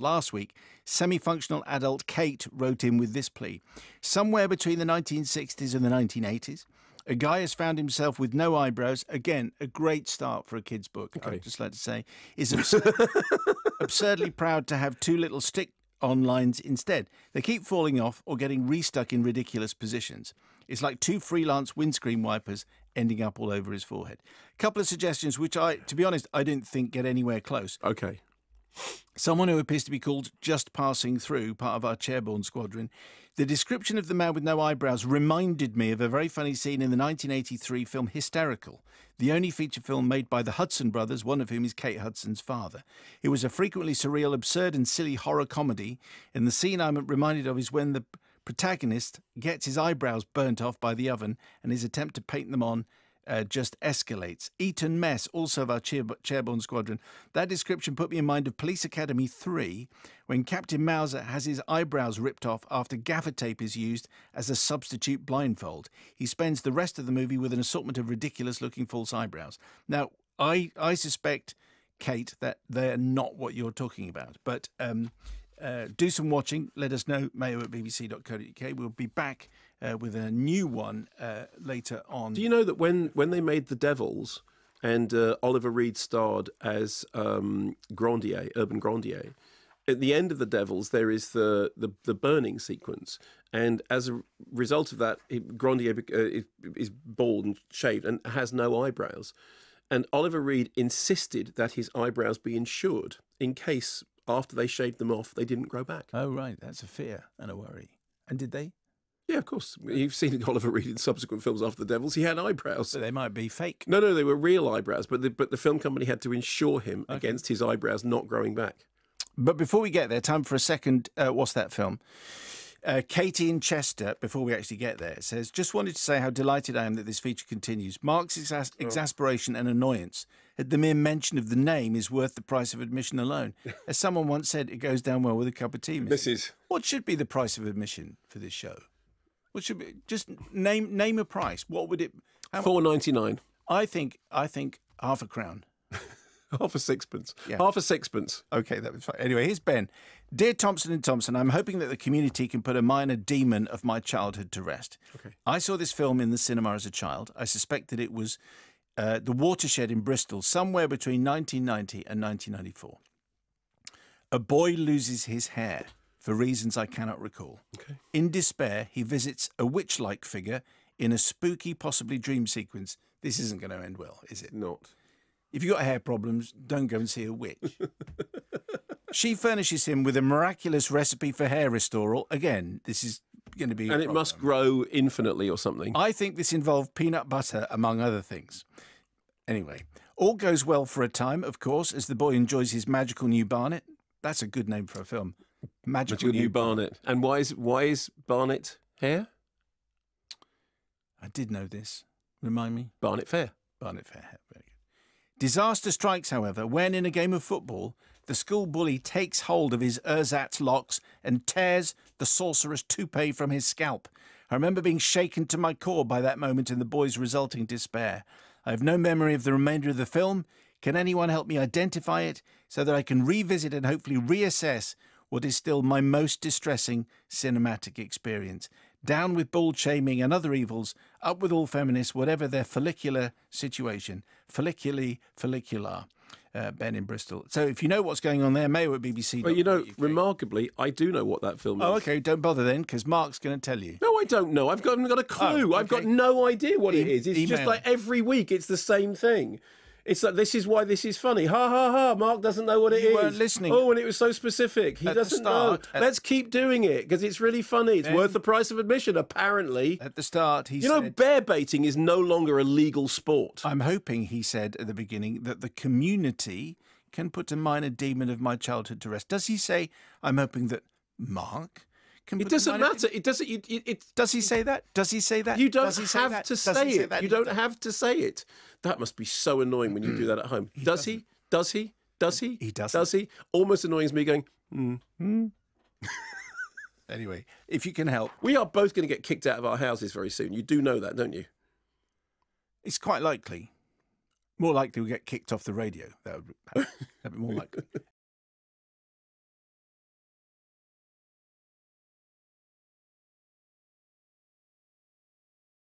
last week, semi functional adult Kate wrote in with this plea. Somewhere between the 1960s and the 1980s, a guy has found himself with no eyebrows. Again, a great start for a kid's book, I'd just like to say. Is absurd, absurdly proud to have two little stick on lines instead. They keep falling off or getting restuck in ridiculous positions. It's like two freelance windscreen wipers ending up all over his forehead. A couple of suggestions, which I, to be honest, I didn't think get anywhere close. Okay. Someone who appears to be called Just Passing Through, part of our Chairborne squadron. The description of the man with no eyebrows reminded me of a very funny scene in the 1983 film Hysterical, the only feature film made by the Hudson brothers, one of whom is Kate Hudson's father. It was a frequently surreal, absurd, and silly horror comedy, and the scene I'm reminded of is when the protagonist gets his eyebrows burnt off by the oven and his attempt to paint them on uh, just escalates. Eton Mess, also of our Chair- Chairborne Squadron. That description put me in mind of Police Academy 3, when Captain Mauser has his eyebrows ripped off after gaffer tape is used as a substitute blindfold. He spends the rest of the movie with an assortment of ridiculous looking false eyebrows. Now, I, I suspect, Kate, that they're not what you're talking about, but. Um, uh, do some watching. Let us know, mayo at bbc.co.uk. We'll be back uh, with a new one uh, later on. Do you know that when when they made the Devils and uh, Oliver Reed starred as um, Grandier, Urban Grandier, at the end of the Devils there is the the, the burning sequence, and as a result of that, Grandier uh, is bald and shaved and has no eyebrows. And Oliver Reed insisted that his eyebrows be insured in case after they shaved them off, they didn't grow back. Oh, right. That's a fear and a worry. And did they? Yeah, of course. You've seen Oliver Reed in subsequent films after the Devils. He had eyebrows. So they might be fake. No, no, they were real eyebrows, but the, but the film company had to insure him Okay. against his eyebrows not growing back. But before we get there, time for a second. Uh, what's that film? Uh, Katie in Chester, before we actually get there, says, Just wanted to say how delighted I am that this feature continues. Mark's exas- exasperation and annoyance at the mere mention of the name is worth the price of admission alone. As someone once said, it goes down well with a cup of tea. Mrs. What should be the price of admission for this show? What should be just name name a price? What would it? Four ninety nine, I think I think half a crown. half a sixpence, Yeah. half a sixpence. Okay, that was fine. Anyway, here's Ben. Dear Thompson and Thompson, I'm hoping that the community can put a minor demon of my childhood to rest. Okay. I saw this film in the cinema as a child. I suspect that it was uh, The Watershed in Bristol, somewhere between 1990 and 1994. A boy loses his hair for reasons I cannot recall. Okay. In despair, he visits a witch like figure in a spooky, possibly dream sequence. This isn't going to end well, is it? Not. If you've got hair problems, don't go and see a witch. she furnishes him with a miraculous recipe for hair restoral. Again, this is going to be. And it must grow infinitely or something. I think this involved peanut butter, among other things. Anyway, all goes well for a time, of course, as the boy enjoys his magical new Barnet. That's a good name for a film. Magical, Magical new Barnet. And why is why is Barnet hair? I did know this. Remind me. Barnet Fair. Barnet Fair. Disaster strikes, however, when in a game of football, the school bully takes hold of his ersatz locks and tears the sorcerer's toupee from his scalp. I remember being shaken to my core by that moment and the boy's resulting despair. I have no memory of the remainder of the film. Can anyone help me identify it so that I can revisit and hopefully reassess what is still my most distressing cinematic experience? Down with bald shaming and other evils, up with all feminists, whatever their follicular situation. Follicularly follicular. Uh, ben in Bristol. So if you know what's going on there, mayo at BBC. But you know, remarkably, I do know what that film is. Oh, okay. Don't bother then, because Mark's going to tell you. No, I don't know. I've got, I haven't got a clue. Oh, I've got no idea what it E- is. It's just like every week it's the same thing. It's like this is why this is funny. Ha ha ha! Mark doesn't know what it is. You weren't listening. Oh, and it was so specific. He At doesn't start, know. Let's keep doing it because it's really funny. It's worth the price of admission, apparently. At the start, he said You know, bear baiting is no longer a legal sport. I'm hoping, he said at the beginning, that the community can put a minor demon of my childhood to rest. Does he say, I'm hoping that Mark It doesn't matter. It doesn't. It, it, Does he say that? Does he say that? you don't Does he say have that? to Does he say it. that? You don't have to say it. That must be so annoying when you do that at home. Does he? Does he? Does he? He doesn't. Does he? Almost annoys me going, hmm. Anyway, if you can help, we are both going to get kicked out of our houses very soon. You do know that, don't you? it's quite likely. More likely we'll get kicked off the radio. That would be more likely.